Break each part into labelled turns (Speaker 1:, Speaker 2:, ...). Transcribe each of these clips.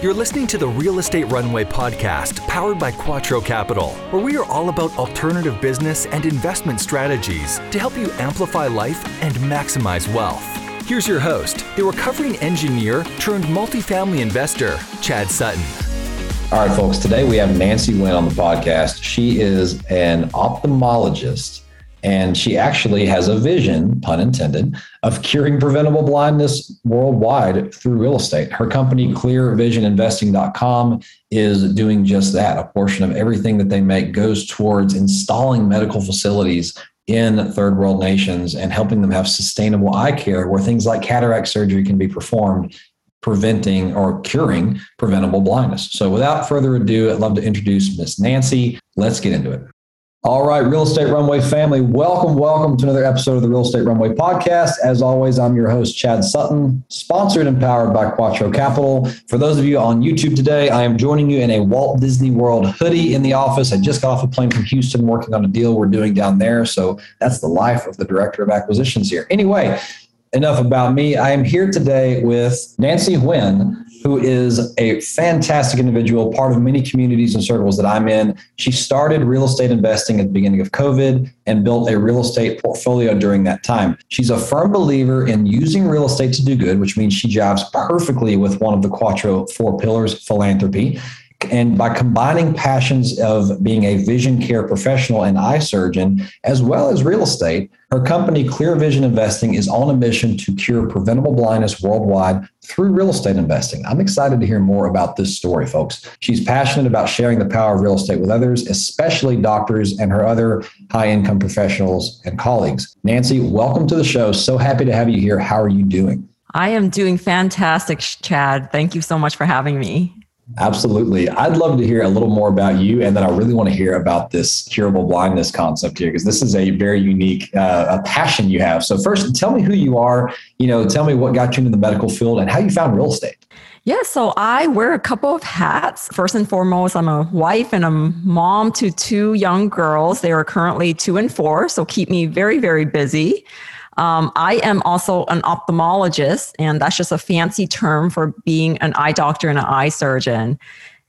Speaker 1: You're listening to the Real Estate Runway podcast, powered by Quattro Capital, where we are all about alternative business and investment strategies to help you amplify life and maximize wealth. Here's your host, the recovering engineer turned multifamily investor, Chad Sutton.
Speaker 2: All right, folks, today we have Nancy Huynh on the podcast. She is an ophthalmologist and she actually has a vision, pun intended, of curing preventable blindness worldwide through real estate. Her company, clearvisioninvesting.com, is doing just that. A portion of everything that they make goes towards installing medical facilities in third world nations and helping them have sustainable eye care where things like cataract surgery can be performed preventing or curing preventable blindness. So without further ado, I'd love to introduce Miss Nancy. Let's get into it. All right, Real Estate Runway family, welcome, welcome to another episode of the Real Estate Runway podcast. As always, I'm your host, Chad Sutton, sponsored and powered by Quattro Capital. For those of you on YouTube today, I am joining you in a Walt Disney World hoodie in the office. I just got off a plane from Houston working on a deal we're doing down there. So that's the life of the director of acquisitions here. Anyway, enough about me. I am here today with Nancy Huynh who is a fantastic individual, part of many communities and circles that I'm in. She started real estate investing at the beginning of COVID and built a real estate portfolio during that time. She's a firm believer in using real estate to do good, which means she jives perfectly with one of the Quattro four pillars, philanthropy. And by combining passions of being a vision care professional and eye surgeon, as well as real estate, her company, Clear Vision Investing, is on a mission to cure preventable blindness worldwide through real estate investing. I'm excited to hear more about this story, folks. She's passionate about sharing the power of real estate with others, especially doctors and her other high income professionals and colleagues. Nancy, welcome to the show. So happy to have you here. How are you doing?
Speaker 3: I am doing fantastic, Chad. Thank you so much for having me.
Speaker 2: Absolutely. I'd love to hear a little more about you. And then I really want to hear about this curable blindness concept here, because this is a very unique uh, a passion you have. So, first, tell me who you are. You know, tell me what got you into the medical field and how you found real estate.
Speaker 3: Yeah, so I wear a couple of hats. First and foremost, I'm a wife and a mom to two young girls. They are currently two and four, so keep me very, very busy. Um, I am also an ophthalmologist, and that's just a fancy term for being an eye doctor and an eye surgeon.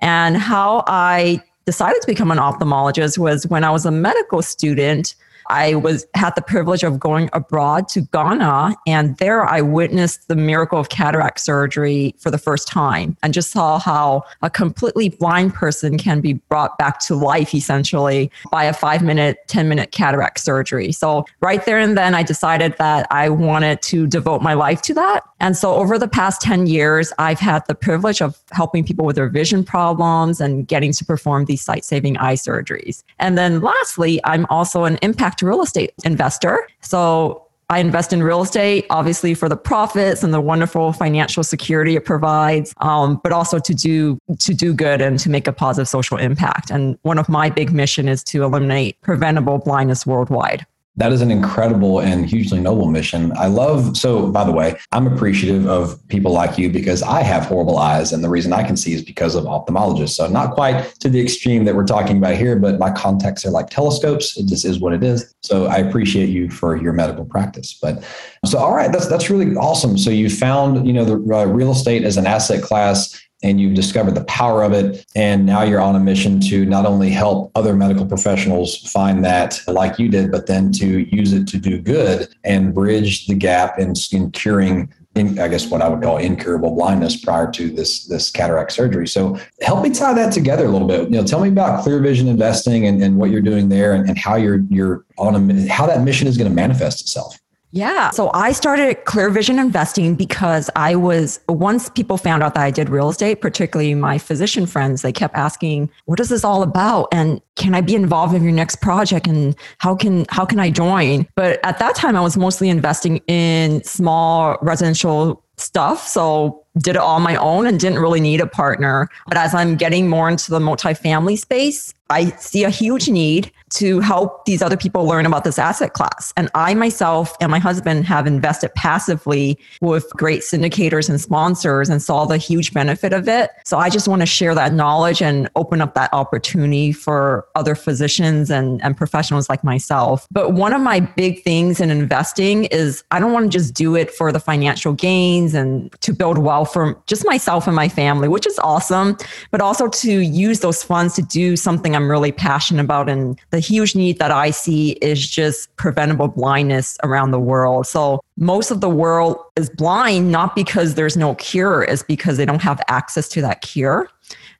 Speaker 3: And how I decided to become an ophthalmologist was when I was a medical student. I was had the privilege of going abroad to Ghana, and there I witnessed the miracle of cataract surgery for the first time, and just saw how a completely blind person can be brought back to life essentially by a five minute, ten minute cataract surgery. So right there and then, I decided that I wanted to devote my life to that. And so over the past ten years, I've had the privilege of helping people with their vision problems and getting to perform these sight saving eye surgeries. And then lastly, I'm also an impact real estate investor. So I invest in real estate, obviously for the profits and the wonderful financial security it provides, um, but also to do to do good and to make a positive social impact. And one of my big mission is to eliminate preventable blindness worldwide.
Speaker 2: That is an incredible and hugely noble mission. I love, so by the way, I'm appreciative of people like you because I have horrible eyes. And the reason I can see is because of ophthalmologists. So, not quite to the extreme that we're talking about here, but my contacts are like telescopes. It just is what it is. So, I appreciate you for your medical practice. But so, all right, that's, that's really awesome. So, you found, you know, the uh, real estate as an asset class and you've discovered the power of it. And now you're on a mission to not only help other medical professionals find that like you did, but then to use it to do good and bridge the gap in, in curing in, I guess what I would call incurable blindness prior to this this cataract surgery. So help me tie that together a little bit. You know, tell me about clear vision investing and, and what you're doing there and, and how you're you're on a how that mission is going to manifest itself.
Speaker 3: Yeah. So I started Clear Vision Investing because I was, once people found out that I did real estate, particularly my physician friends, they kept asking, what is this all about? And can I be involved in your next project? And how can, how can I join? But at that time, I was mostly investing in small residential stuff. So did it all my own and didn't really need a partner. But as I'm getting more into the multifamily space, I see a huge need to help these other people learn about this asset class. And I myself and my husband have invested passively with great syndicators and sponsors and saw the huge benefit of it. So I just want to share that knowledge and open up that opportunity for other physicians and, and professionals like myself. But one of my big things in investing is I don't want to just do it for the financial gains and to build wealth well for just myself and my family, which is awesome, but also to use those funds to do something I'm really passionate about. And the huge need that I see is just preventable blindness around the world. So most of the world is blind, not because there's no cure, it's because they don't have access to that cure.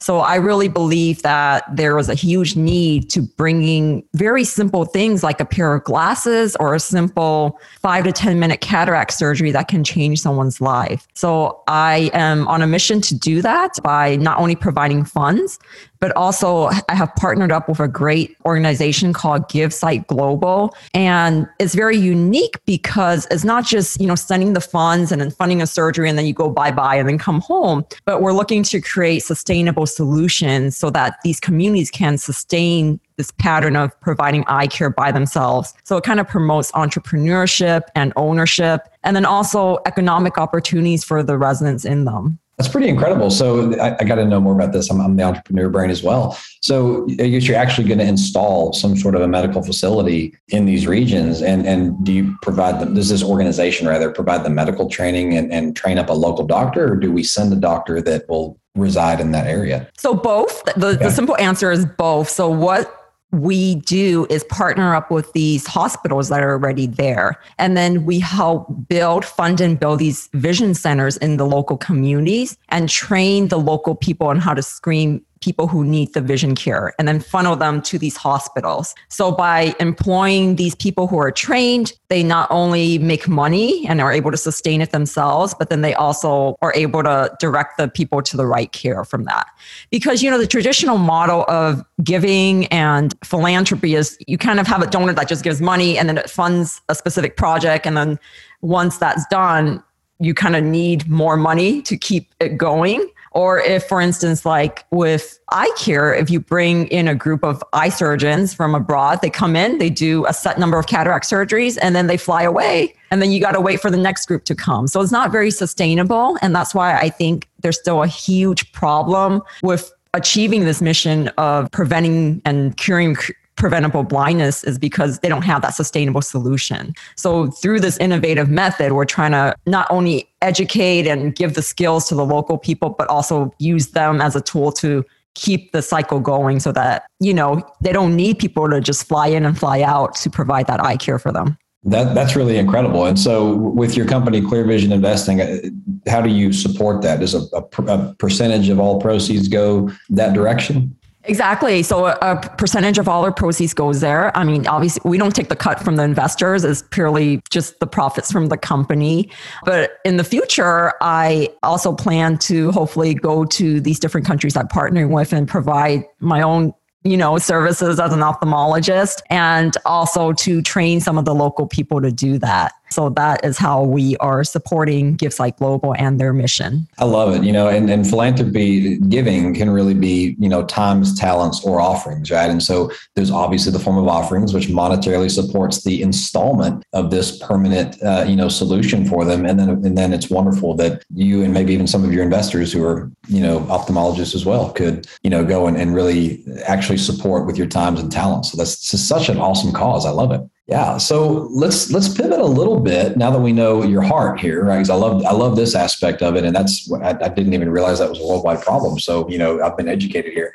Speaker 3: So I really believe that there was a huge need to bringing very simple things like a pair of glasses or a simple five to 10 minute cataract surgery that can change someone's life. So I am on a mission to do that by not only providing funds, but also I have partnered up with a great organization called GiveSight Global. And it's very unique because it's not just, you know, sending the funds and then funding a surgery and then you go bye-bye and then come home, but we're looking to create sustainable solutions so that these communities can sustain this pattern of providing eye care by themselves. So it kind of promotes entrepreneurship and ownership, and then also economic opportunities for the residents in them.
Speaker 2: That's pretty incredible. So I, I got to know more about this. I'm, I'm, the entrepreneur brain as well. So I guess you're actually going to install some sort of a medical facility in these regions. And, and do you provide them, does this organization rather provide the medical training and, and train up a local doctor or do we send a doctor that will reside in that area?
Speaker 3: So both. The, okay. the simple answer is both. So what we do is partner up with these hospitals that are already there. And then we help build, fund, and build these vision centers in the local communities and train the local people on how to screen people who need the vision care and then funnel them to these hospitals. So by employing these people who are trained, they not only make money and are able to sustain it themselves, but then they also are able to direct the people to the right care from that. Because, you know, the traditional model of giving and philanthropy is you kind of have a donor that just gives money and then it funds a specific project. And then once that's done, you kind of need more money to keep it going. Or if, for instance, like with eye care, if you bring in a group of eye surgeons from abroad, they come in, they do a set number of cataract surgeries, and then they fly away. And then you got to wait for the next group to come. So it's not very sustainable. And that's why I think there's still a huge problem with achieving this mission of preventing and curing preventable blindness is because they don't have that sustainable solution. So through this innovative method, we're trying to not only educate and give the skills to the local people, but also use them as a tool to keep the cycle going so that, you know, they don't need people to just fly in and fly out to provide that eye care for them.
Speaker 2: That that's really incredible. And so, with your company, Clear Vision Investing, uh, how do you support that? Does a, a, a percentage of all proceeds go that direction?
Speaker 3: Exactly. So a, percentage of all our proceeds goes there. I mean, obviously, we don't take the cut from the investors; it's purely just the profits from the company. But in the future, I also plan to hopefully go to these different countries I'm partnering with and provide my own you know, services as an ophthalmologist and also to train some of the local people to do that. So that is how we are supporting GiveSight Global and their mission.
Speaker 2: I love it. You know, and, and philanthropy giving can really be, you know, times, talents, or offerings, right? And so there's obviously the form of offerings, which monetarily supports the installment of this permanent, uh, you know, solution for them. And then, and then it's wonderful that you and maybe even some of your investors who are, you know, ophthalmologists as well could, you know, go and, and really actually support with your times and talents. So that's such an awesome cause. I love it. Yeah. So let's let's pivot a little bit now that we know your heart here, right? Because I love I love this aspect of it, and that's I, I didn't even realize that was a worldwide problem. So you know I've been educated here.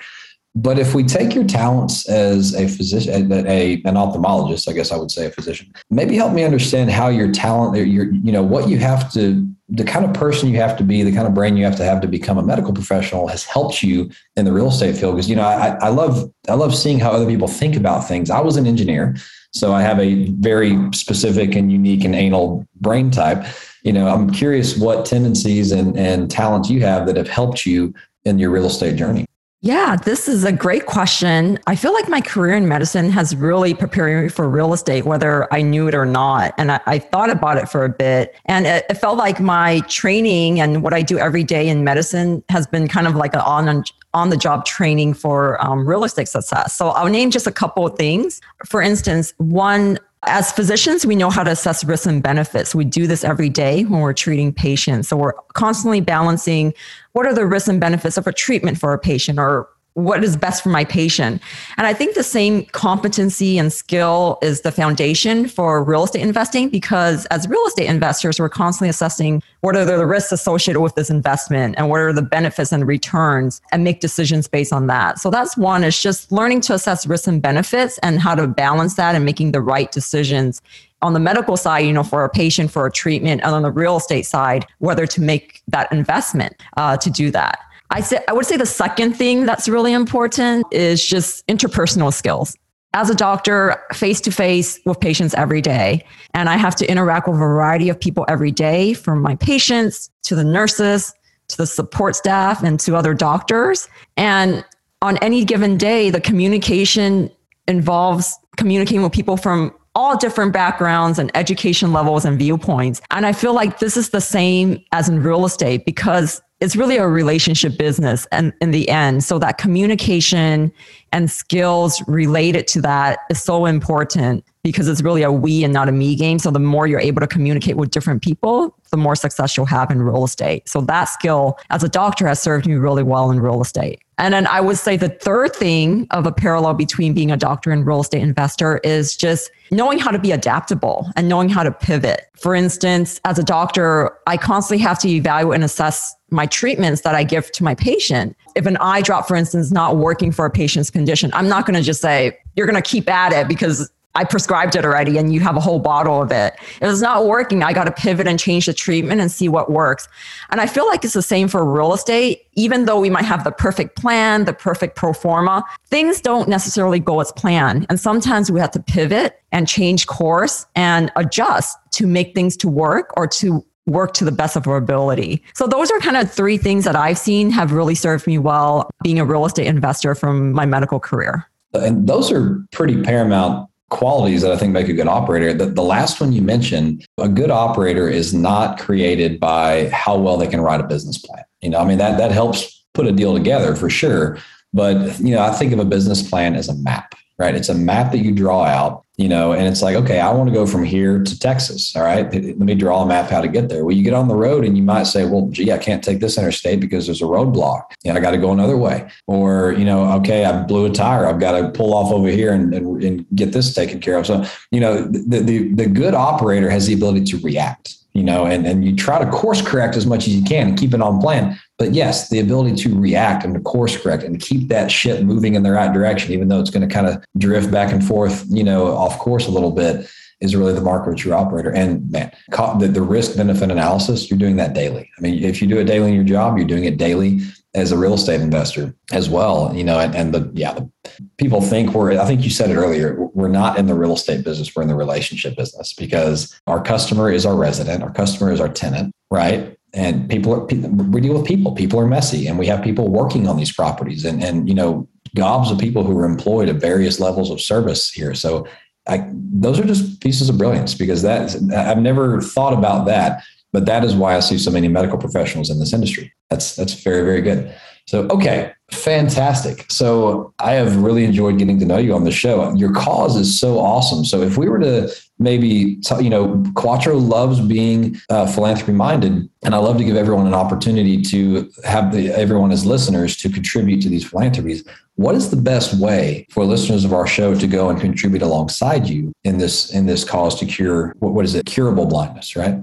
Speaker 2: But if we take your talents as a physician, a, a, an ophthalmologist, I guess I would say a physician, maybe help me understand how your talent, your you know what you have to, the kind of person you have to be, the kind of brain you have to have to become a medical professional has helped you in the real estate field. Because you know I, I love I love seeing how other people think about things. I was an engineer. So I have a very specific and unique and anal brain type. You know, I'm curious what tendencies and, and talents you have that have helped you in your real estate journey.
Speaker 3: Yeah, this is a great question. I feel like my career in medicine has really prepared me for real estate, whether I knew it or not. And I, I thought about it for a bit. And it, it, felt like my training and what I do every day in medicine has been kind of like an on, on the job training for um, real estate success. So I'll name just a couple of things. For instance, one, as physicians, we know how to assess risks and benefits. We do this every day when we're treating patients. So we're constantly balancing what are the risks and benefits of a treatment for a patient or what is best for my patient. And I think the same competency and skill is the foundation for real estate investing because as real estate investors, we're constantly assessing what are the risks associated with this investment and what are the benefits and returns and make decisions based on that. So that's one is just learning to assess risks and benefits and how to balance that and making the right decisions on the medical side, you know, for a patient, for a treatment, and on the real estate side, whether to make that investment uh, to do that. I say I would say the second thing that's really important is just interpersonal skills. As a doctor, face to face with patients every day, and I have to interact with a variety of people every day, from my patients to the nurses to the support staff and to other doctors. And on any given day, the communication involves communicating with people from all different backgrounds and education levels and viewpoints. And I feel like this is the same as in real estate because it's really a relationship business and in the end so that communication and skills related to that is so important because it's really a we and not a me game so the more you're able to communicate with different people the more success you'll have in real estate so that skill as a doctor has served me really well in real estate and then I would say the third thing of a parallel between being a doctor and real estate investor is just knowing how to be adaptable and knowing how to pivot. For instance, as a doctor, I constantly have to evaluate and assess my treatments that I give to my patient. If an eye drop, for instance, not working for a patient's condition, I'm not going to just say, you're going to keep at it because I prescribed it already and you have a whole bottle of it. If it's not working, I got to pivot and change the treatment and see what works. And I feel like it's the same for real estate. Even though we might have the perfect plan, the perfect pro forma, things don't necessarily go as planned. And sometimes we have to pivot and change course and adjust to make things to work or to work to the best of our ability. So those are kind of three things that I've seen have really served me well being a real estate investor from my medical career.
Speaker 2: And those are pretty paramount qualities that I think make a good operator. The, the last one you mentioned, a good operator is not created by how well they can write a business plan. You know, I mean that that helps put a deal together for sure. But you know, I think of a business plan as a map right? It's a map that you draw out, you know, and it's like, okay, I want to go from here to Texas. All right. Let me draw a map how to get there. Well, you get on the road and you might say, well, gee, I can't take this interstate because there's a roadblock. and I got to go another way. Or, you know, okay, I blew a tire. I've got to pull off over here and, and, and get this taken care of. So, you know, the, the, the good operator has the ability to react you know, and, and you try to course correct as much as you can and keep it on plan. But yes, the ability to react and to course correct and keep that ship moving in the right direction, even though it's going to kind of drift back and forth, you know, off course a little bit, is really the mark of a true operator. And man, the, the risk benefit analysis, you're doing that daily. I mean, if you do it daily in your job, you're doing it daily as a real estate investor as well. You know, and, and the yeah, the people think we're. I think you said it earlier. We're not in the real estate business. We're in the relationship business because our customer is our resident. Our customer is our tenant, right? and people are we deal with people people are messy and we have people working on these properties and and you know gobs of people who are employed at various levels of service here so I, those are just pieces of brilliance because that I've never thought about that but that is why I see so many medical professionals in this industry. That's that's very very good. So okay fantastic. So I have really enjoyed getting to know you on the show. Your cause is so awesome. So if we were to maybe you know quattro loves being uh, philanthropy minded and i love to give everyone an opportunity to have the, everyone as listeners to contribute to these philanthropies what is the best way for listeners of our show to go and contribute alongside you in this in this cause to cure what, what is it? Curable blindness right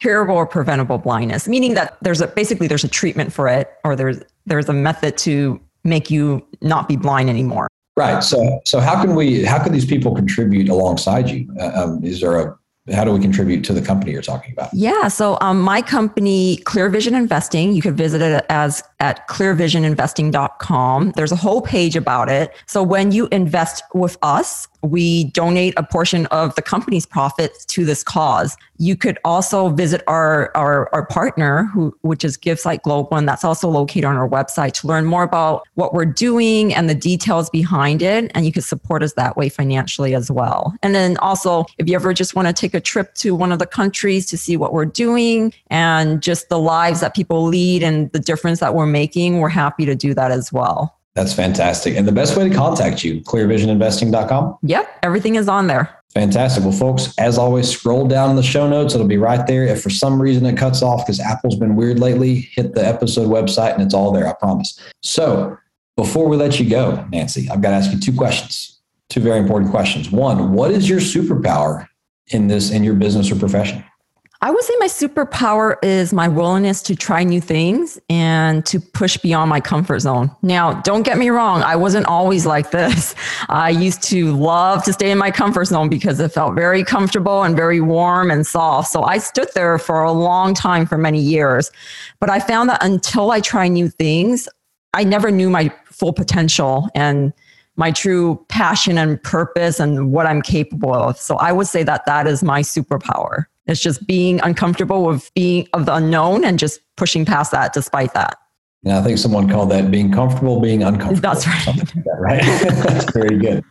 Speaker 3: curable or preventable blindness meaning that there's a basically there's a treatment for it or there's there's a method to make you not be blind anymore
Speaker 2: Right. So, so how can we? How can these people contribute alongside you? Uh, um, is there a how do we contribute to the company you're talking about?
Speaker 3: Yeah. So um, my company, Clear Vision Investing, you could visit it as at clearvisioninvesting.com. There's a whole page about it. So when you invest with us, we donate a portion of the company's profits to this cause. You could also visit our, our, our partner, who, which is GiveSight Global, and that's also located on our website to learn more about what we're doing and the details behind it. And you could support us that way financially as well. And then also, if you ever just want to take a trip to one of the countries to see what we're doing and just the lives that people lead and the difference that we're making, we're happy to do that as well.
Speaker 2: That's fantastic. And the best way to contact you, clearvisioninvesting.com?
Speaker 3: Yep, everything is on there.
Speaker 2: Fantastic. Well, folks, as always, scroll down in the show notes. It'll be right there. If for some reason it cuts off because Apple's been weird lately, hit the episode website and it's all there, I promise. So, Before we let you go, Nancy, I've got to ask you two questions, two very important questions. One, what is your superpower in this, in your business or profession?
Speaker 3: I would say my superpower is my willingness to try new things and to push beyond my comfort zone. Now, don't get me wrong, I wasn't always like this. I used to love to stay in my comfort zone because it felt very comfortable and very warm and soft. So I stood there for a long time for many years. But I found that until I try new things, I never knew my full potential and my true passion and purpose and what I'm capable of. So I would say that that is my superpower. It's just being uncomfortable with being of the unknown and just pushing past that despite that.
Speaker 2: Yeah, I think someone called that being comfortable, being uncomfortable.
Speaker 3: That's right. Like that,
Speaker 2: right? That's very good.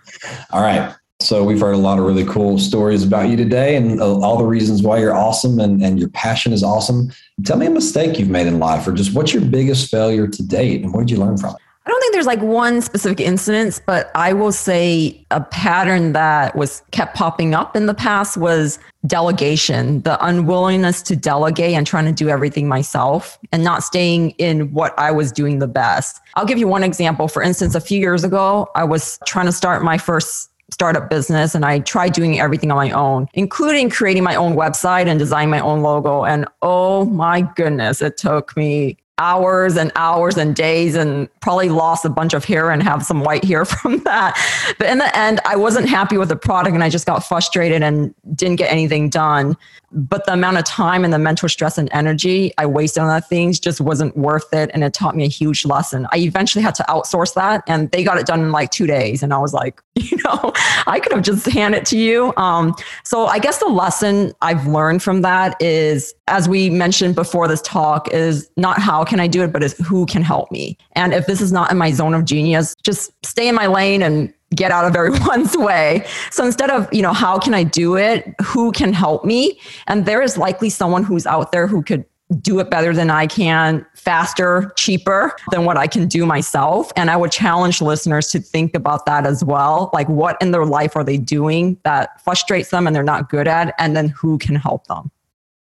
Speaker 2: All right. So we've heard a lot of really cool stories about you today and uh, all the reasons why you're awesome and, and your passion is awesome. Tell me a mistake you've made in life or just what's your biggest failure to date and what did you learn from it?
Speaker 3: I don't think there's like one specific incident, but I will say a pattern that was kept popping up in the past was delegation, the unwillingness to delegate and trying to do everything myself and not staying in what I was doing the best. I'll give you one example. For instance, a few years ago, I was trying to start my first startup business and I tried doing everything on my own, including creating my own website and designing my own logo. And oh my goodness, it took me hours and hours and days and probably lost a bunch of hair and have some white hair from that. But in the end, I wasn't happy with the product and I just got frustrated and didn't get anything done. But the amount of time and the mental stress and energy I wasted on that things just wasn't worth it. And it taught me a huge lesson. I eventually had to outsource that and they got it done in like two days. And I was like, you know, I could have just handed it to you. Um, so I guess the lesson I've learned from that is, as we mentioned before this talk, is not how can I do it, but is who can help me. And if this is not in my zone of genius, just stay in my lane and get out of everyone's way. So instead of, you know, how can I do it? Who can help me? And there is likely someone who's out there who could do it better than I can, faster, cheaper than what I can do myself. And I would challenge listeners to think about that as well. Like, what in their life are they doing that frustrates them and they're not good at? And then who can help them?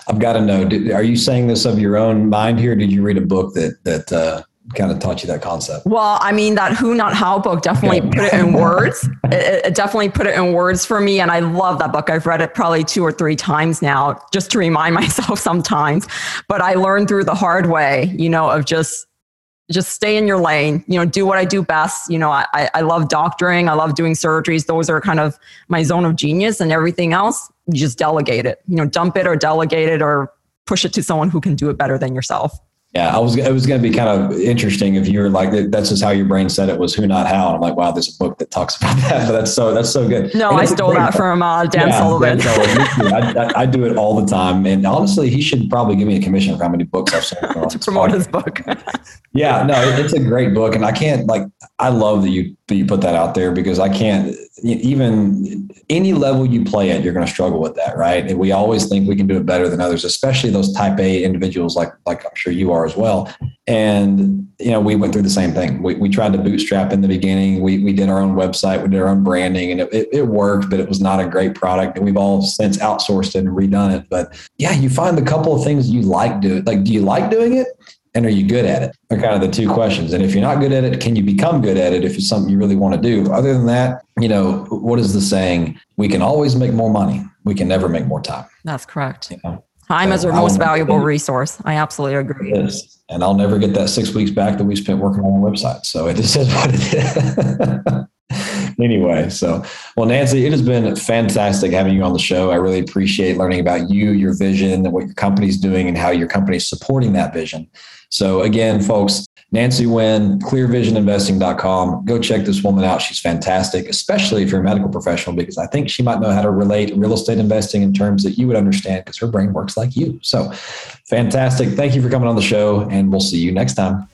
Speaker 2: I've got to know. Did, are you saying this of your own mind here? did you read a book that that uh, kind of taught you that concept?
Speaker 3: Well, I mean, that Who Not How book definitely put it in words. It, it, definitely put it in words for me, and I love that book. I've read it probably two or three times now, just to remind myself sometimes. But I learned through the hard way, you know, of just just stay in your lane you know do what i do best. You know I, I love doctoring i love doing surgeries. Those are kind of my zone of genius and everything else you just delegate it. You know dump it or delegate it or push it to someone who can do it better than yourself
Speaker 2: yeah, I was. It was going to be kind of interesting if you were like, "That's just how your brain said it was who, not how." And I'm like, "Wow, there's a book that talks about that." But that's so that's so good.
Speaker 3: No, I stole that from uh, Dan yeah, Sullivan.
Speaker 2: I, I, I, do it all the time, and honestly, he should probably give me a commission for how many books I've sold
Speaker 3: to promote his book.
Speaker 2: yeah, no, it's a great book, and I can't like. I love that you that you put that out there because I can't even any level you play at, you're going to struggle with that, right? And we always think we can do it better than others, especially those type A individuals like like I'm sure you are as well. And you know, we went through the same thing. We, we tried to bootstrap in the beginning. We we did our own website, we did our own branding, and it, it, it worked, but it was not a great product. And we've all since outsourced it and redone it. But yeah, you find a couple of things you like doing. Like, do you like doing it? And are you good at it? Are kind of the two questions. And if you're not good at it, can you become good at it if it's something you really want to do? Other than that, you know, what is the saying? We can always make more money. We can never make more time.
Speaker 3: That's correct. You know? Time so is our most valuable resource. I absolutely agree.
Speaker 2: And I'll never get that six weeks back that we spent working on our website. So it just is what it is. anyway, so well, Nancy, it has been fantastic having you on the show. I really appreciate learning about you, your vision, and what your company's doing, and how your company's supporting that vision. So again, folks, Nancy Huynh, clearvisioninvesting.com. Go check this woman out. She's fantastic, especially if you're a medical professional, because I think she might know how to relate real estate investing in terms that you would understand because her brain works like you. So fantastic. Thank you for coming on the show, and we'll see you next time.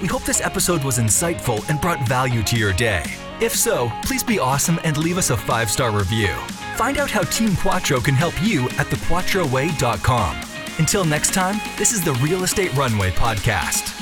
Speaker 1: We hope this episode was insightful and brought value to your day. If so, please be awesome and leave us a five star review. Find out how Team Quattro can help you at thequattroway.com. Until next time, this is the Real Estate Runway Podcast.